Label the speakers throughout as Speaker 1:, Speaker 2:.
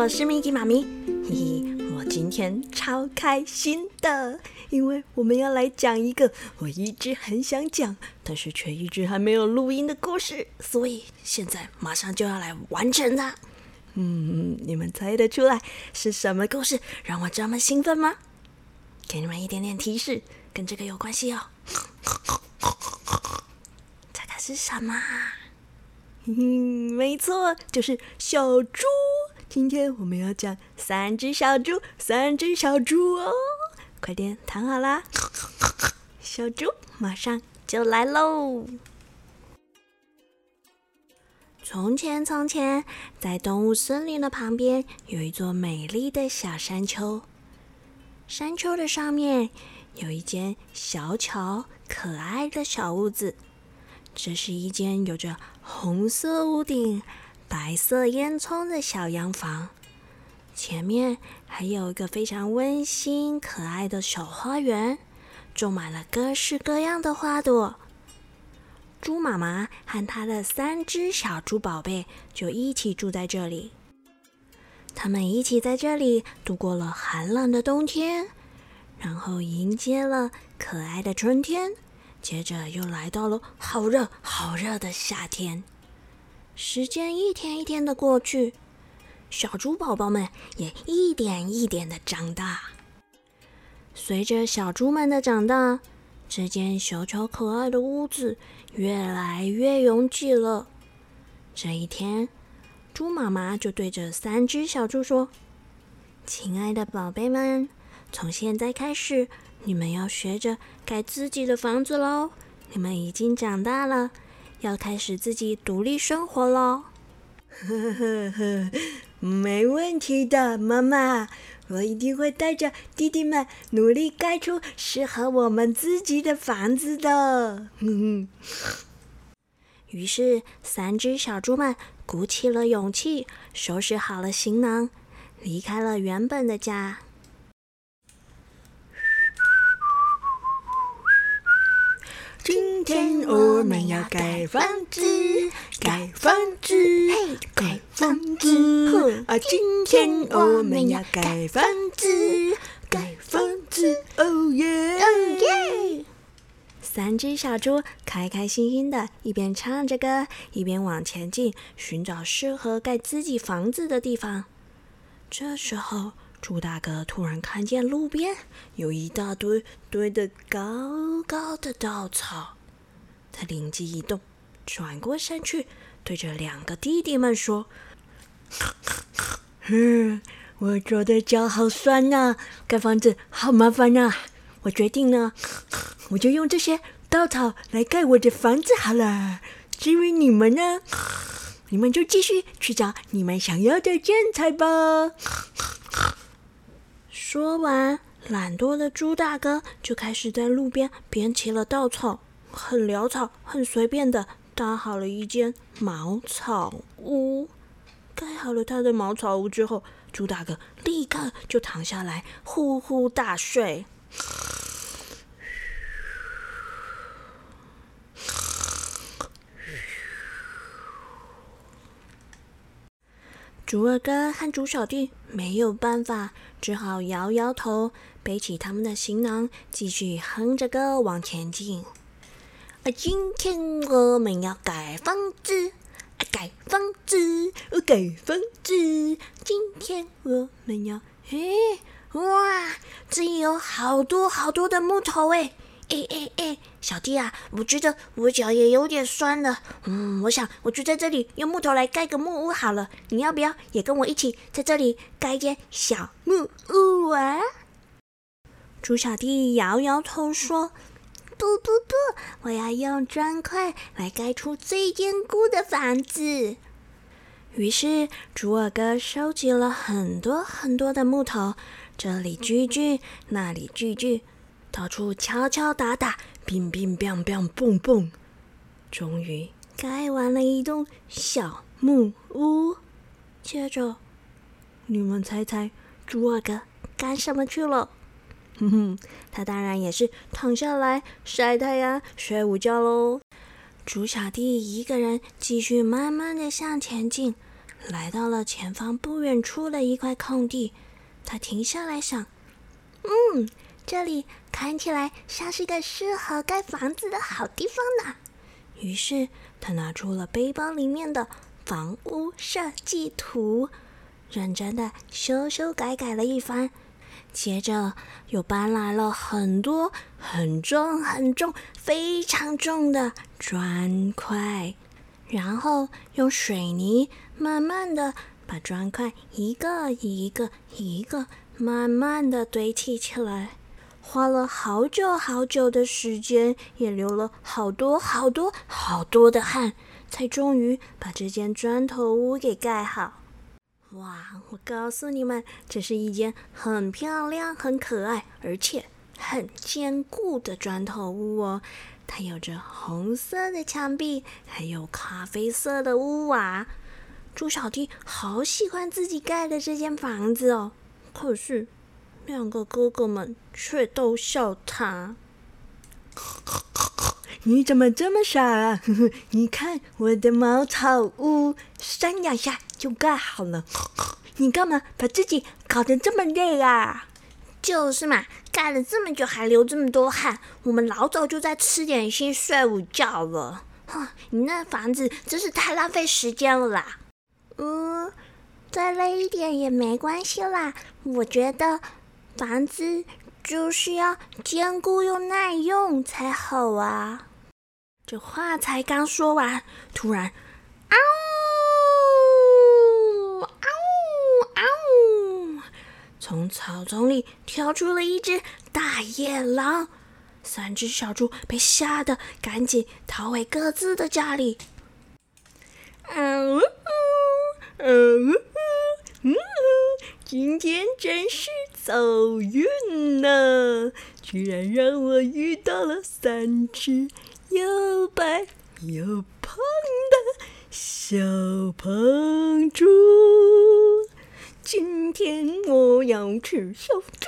Speaker 1: 我是 Miki 妈咪，嘿嘿，我今天超开心的，因为我们要来讲一个我一直很想讲，但是却一直还没有录音的故事，所以现在马上就要来完成它。嗯，你们猜得出来是什么故事让我这么兴奋吗？给你们一点点提示，跟这个有关系哦。这个是什么？嗯，没错，就是小猪。今天我们要讲三只小猪，三只小猪哦，快点躺好啦，小猪马上就来喽。从前，从前，在动物森林的旁边有一座美丽的小山丘，山丘的上面有一间小巧可爱的小屋子。这是一间有着红色屋顶、白色烟囱的小洋房，前面还有一个非常温馨可爱的小花园，种满了各式各样的花朵。猪妈妈和她的三只小猪宝贝就一起住在这里，他们一起在这里度过了寒冷的冬天，然后迎接了可爱的春天。接着又来到了好热好热的夏天，时间一天一天的过去，小猪宝宝们也一点一点的长大。随着小猪们的长大，这间小巧可爱的屋子越来越拥挤了。这一天，猪妈妈就对着三只小猪说：“亲爱的宝贝们，从现在开始。”你们要学着盖自己的房子喽！你们已经长大了，要开始自己独立生活喽。呵呵呵，没问题的，妈妈，我一定会带着弟弟们努力盖出适合我们自己的房子的。哼哼。于是，三只小猪们鼓起了勇气，收拾好了行囊，离开了原本的家。
Speaker 2: 今天我们要盖房子，盖房子，嘿，盖房子。啊，今天我们要盖房子，盖房子，哦耶，哦耶！
Speaker 1: 三只小猪开开心心的，一边唱着歌，一边往前进，寻找适合盖自己房子的地方。这时候。猪大哥突然看见路边有一大堆堆的高高的稻草，他灵机一动，转过身去，对着两个弟弟们说：“
Speaker 2: 嗯，我做的脚好酸呐，盖房子好麻烦呐，我决定呢，我就用这些稻草来盖我的房子好了。至于你们呢，你们就继续去找你们想要的建材吧。”
Speaker 1: 说完，懒惰的猪大哥就开始在路边编起了稻草，很潦草、很随便的搭好了一间茅草屋。盖好了他的茅草屋之后，猪大哥立刻就躺下来呼呼大睡。猪二哥和猪小弟没有办法，只好摇摇头，背起他们的行囊，继续哼着歌往前进。啊，今天我们要盖房子，盖房子，盖房子。今天我们要，嘿，哇，这里有好多好多的木头诶。哎哎哎，小弟啊，我觉得我脚也有点酸了。嗯，我想我就在这里用木头来盖个木屋好了。你要不要也跟我一起在这里盖一间小木屋啊？猪小弟摇摇头说：“不不不，我要用砖块来盖出最坚固的房子。”于是猪二哥收集了很多很多的木头，这里锯锯，那里锯锯。到处敲敲打打，乒乒乓乓，蹦蹦，终于盖完了一栋小木屋。接着，你们猜猜，猪二哥干什么去了？哼哼，他当然也是躺下来晒太阳、睡午觉喽。猪小弟一个人继续慢慢的向前进，来到了前方不远处的一块空地。他停下来想：“嗯，这里看起来像是个适合盖房子的好地方呢。”于是他拿出了背包里面的房屋设计图，认真的修修改改了一番，接着又搬来了很多很重很重、非常重的砖块，然后用水泥慢慢的把砖块一个一个一个慢慢的堆砌起来。花了好久好久的时间，也流了好多好多好多的汗，才终于把这间砖头屋给盖好。哇！我告诉你们，这是一间很漂亮、很可爱，而且很坚固的砖头屋哦。它有着红色的墙壁，还有咖啡色的屋瓦。猪小弟好喜欢自己盖的这间房子哦，可是。两个哥哥们却都笑他：“
Speaker 2: 你怎么这么傻啊？你看我的茅草屋，三两下就盖好了。你干嘛把自己搞得这么累啊？
Speaker 1: 就是嘛，盖了这么久还流这么多汗，我们老早就在吃点心、睡午觉了。哼，你那房子真是太浪费时间了啦！嗯，再累一点也没关系啦，我觉得。”房子就是要坚固又耐用才好啊！这话才刚说完，突然，啊呜啊呜啊呜！从草丛里跳出了一只大野狼，三只小猪被吓得赶紧逃回各自的家里。
Speaker 2: 嗯嗯嗯，今天真是。走运呢，居然让我遇到了三只又白又胖的小胖猪。今天我要吃小猪，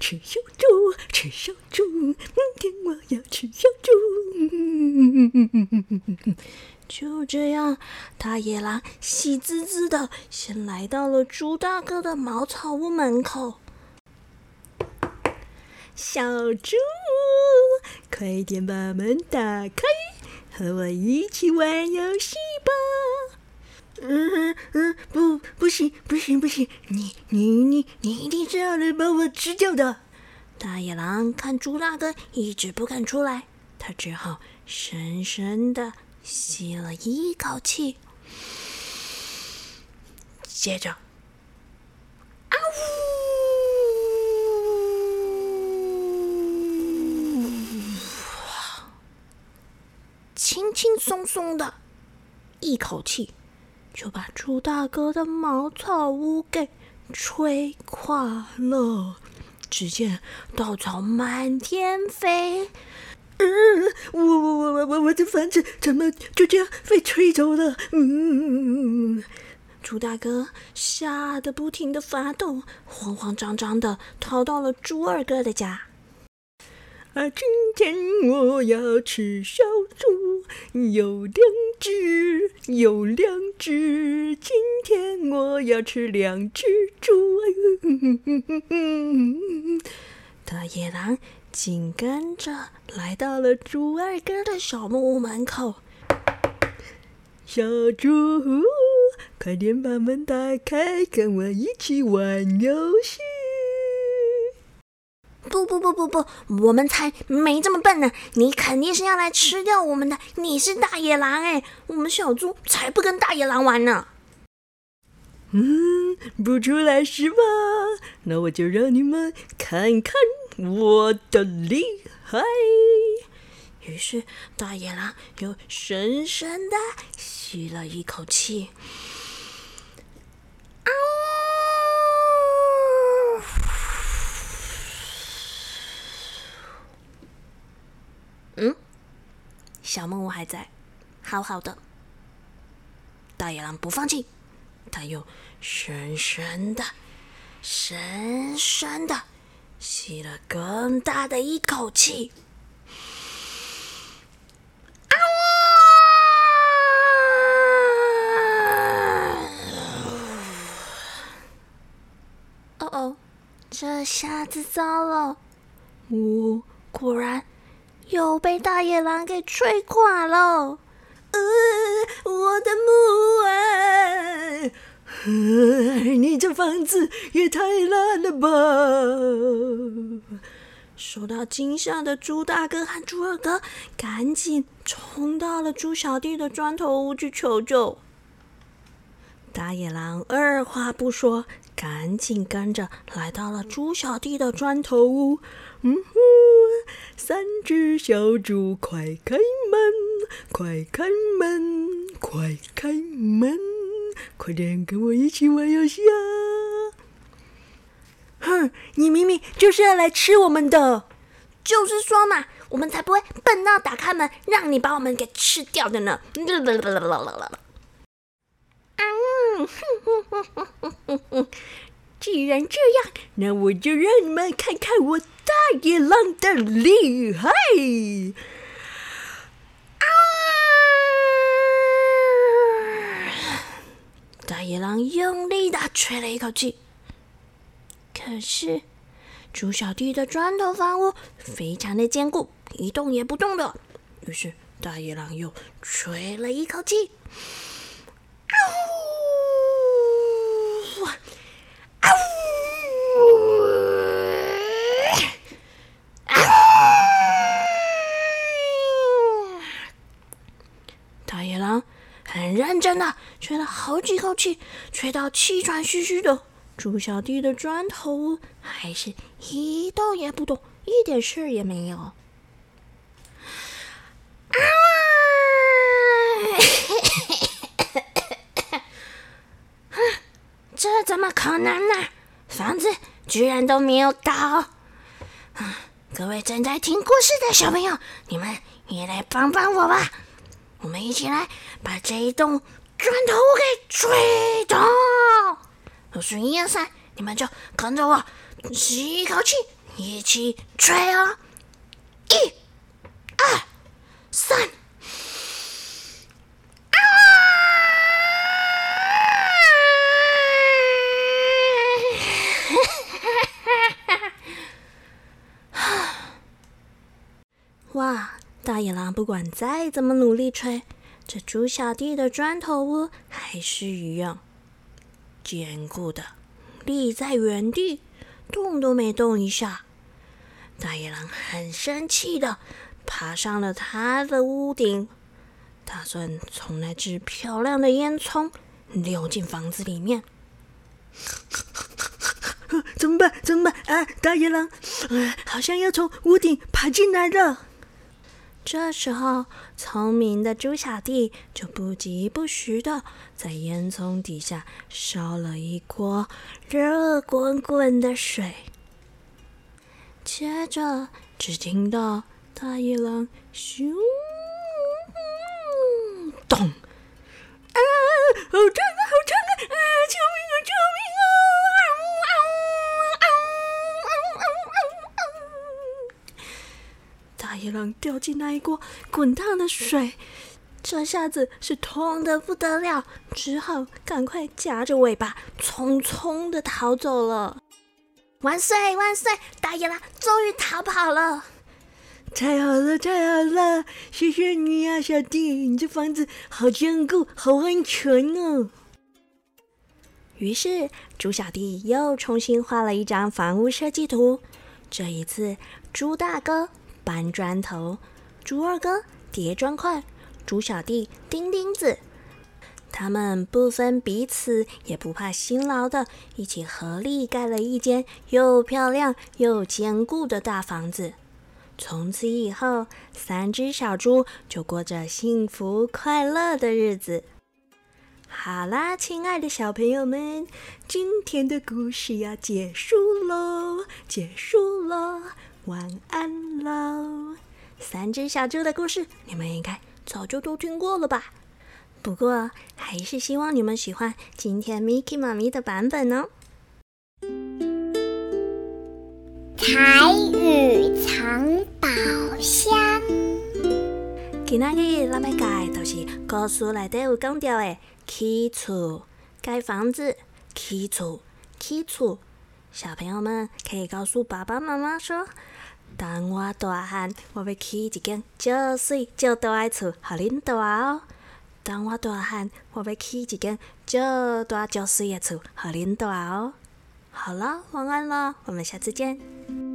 Speaker 2: 吃小猪，吃小猪。明天我要吃小猪。
Speaker 1: 就这样，大野狼喜滋滋的先来到了猪大哥的茅草屋门口。
Speaker 2: 小猪，快点把门打开，和我一起玩游戏吧！嗯嗯，不，不行，不行，不行！你你你你一定是要来把我吃掉的！
Speaker 1: 大野狼看猪大哥一直不肯出来，他只好深深的吸了一口气，接着，啊呜！轻轻松松的一口气，就把猪大哥的茅草屋给吹垮了。只见稻草满天飞，
Speaker 2: 嗯，我我我我我我的房子怎么就这样被吹走了？嗯，
Speaker 1: 猪大哥吓得不停的发抖，慌慌张张的逃到了猪二哥的家。
Speaker 2: 啊，今天我要吃小猪，有两只，有两只。今天我要吃两只猪。
Speaker 1: 大野狼紧跟着来到了猪二哥的小木屋门口。
Speaker 2: 小猪，快点把门打开，跟我一起玩游戏。
Speaker 1: 不不不不不，我们才没这么笨呢！你肯定是要来吃掉我们的，你是大野狼哎，我们小猪才不跟大野狼玩呢！
Speaker 2: 嗯，不出来是吧？那我就让你们看看我的厉害！
Speaker 1: 于是大野狼又深深的吸了一口气。嗯，小木屋还在，好好的。大野狼不放弃，他又深深的、深深的吸了更大的一口气。哦哦，这下子糟了！呜，果然。又被大野狼给吹垮了。
Speaker 2: 呃，我的木啊！你这房子也太烂了吧！
Speaker 1: 受到惊吓的猪大哥和猪二哥赶紧冲到了猪小弟的砖头屋去求救。大野狼二话不说，赶紧跟着来到了猪小弟的砖头屋。
Speaker 2: 嗯哼，三只小猪，快开门！快开门！快开门！快点跟我一起玩游戏啊！
Speaker 1: 哼，你明明就是要来吃我们的，就是说嘛，我们才不会笨到打开门让你把我们给吃掉的呢！
Speaker 2: 既然这样，那我就让你们看看我大野狼的厉害！
Speaker 1: 啊大野狼用力的吹了一口气，可是猪小弟的砖头房屋非常的坚固，一动也不动的。于是大野狼又吹了一口气，啊呜，啊呜，啊！大野狼很认真的吹了好几口气，吹到气喘吁吁的。猪小弟的砖头还是一动也不动，一点事也没有。啊！这怎么可能呢？房子居然都没有倒！啊！各位正在听故事的小朋友，你们也来帮帮我吧！我们一起来把这一栋砖头给吹倒！我数一二三，你们就跟着我吸一口气，一起吹哦！一、二、三！啊！哇！大野狼不管再怎么努力吹，这猪小弟的砖头屋还是一样坚固的，立在原地，动都没动一下。大野狼很生气的爬上了他的屋顶，打算从那只漂亮的烟囱溜进房子里面。
Speaker 2: 怎么办？怎么办？啊！大野狼，好像要从屋顶爬进来了。
Speaker 1: 这时候，聪明的猪小弟就不疾不徐的在烟囱底下烧了一锅热滚滚的水。接着，只听到大野狼“咻”咚，
Speaker 2: 啊，好烫啊，好烫啊！啊，救命，
Speaker 1: 大野狼掉进那一锅滚烫的水，这下子是痛的不得了，只好赶快夹着尾巴匆匆的逃走了。万岁万岁！大野狼终于逃跑了！
Speaker 2: 太好了太好了！谢谢你啊，小弟，你这房子好坚固，好安全哦。
Speaker 1: 于是猪小弟又重新画了一张房屋设计图，这一次猪大哥。搬砖头，猪二哥叠砖块，猪小弟钉钉子。他们不分彼此，也不怕辛劳的，一起合力盖了一间又漂亮又坚固的大房子。从此以后，三只小猪就过着幸福快乐的日子。好啦，亲爱的小朋友们，今天的故事要结束喽，结束喽。晚安喽！三只小猪的故事，你们应该早就都听过了吧？不过还是希望你们喜欢今天 Miki 妈咪的版本哦。
Speaker 3: 台语藏宝箱。
Speaker 1: 今仔日咱要讲的就是故事内底有讲到的起厝、盖房子、起厝、起厝。小朋友们可以告诉爸爸妈妈说：“等我大汉，我要起一间足水足大诶厝，互恁住哦。等我大汉，我要起一间足大足水诶厝，互恁住哦。”好了，晚安了，我们下次见。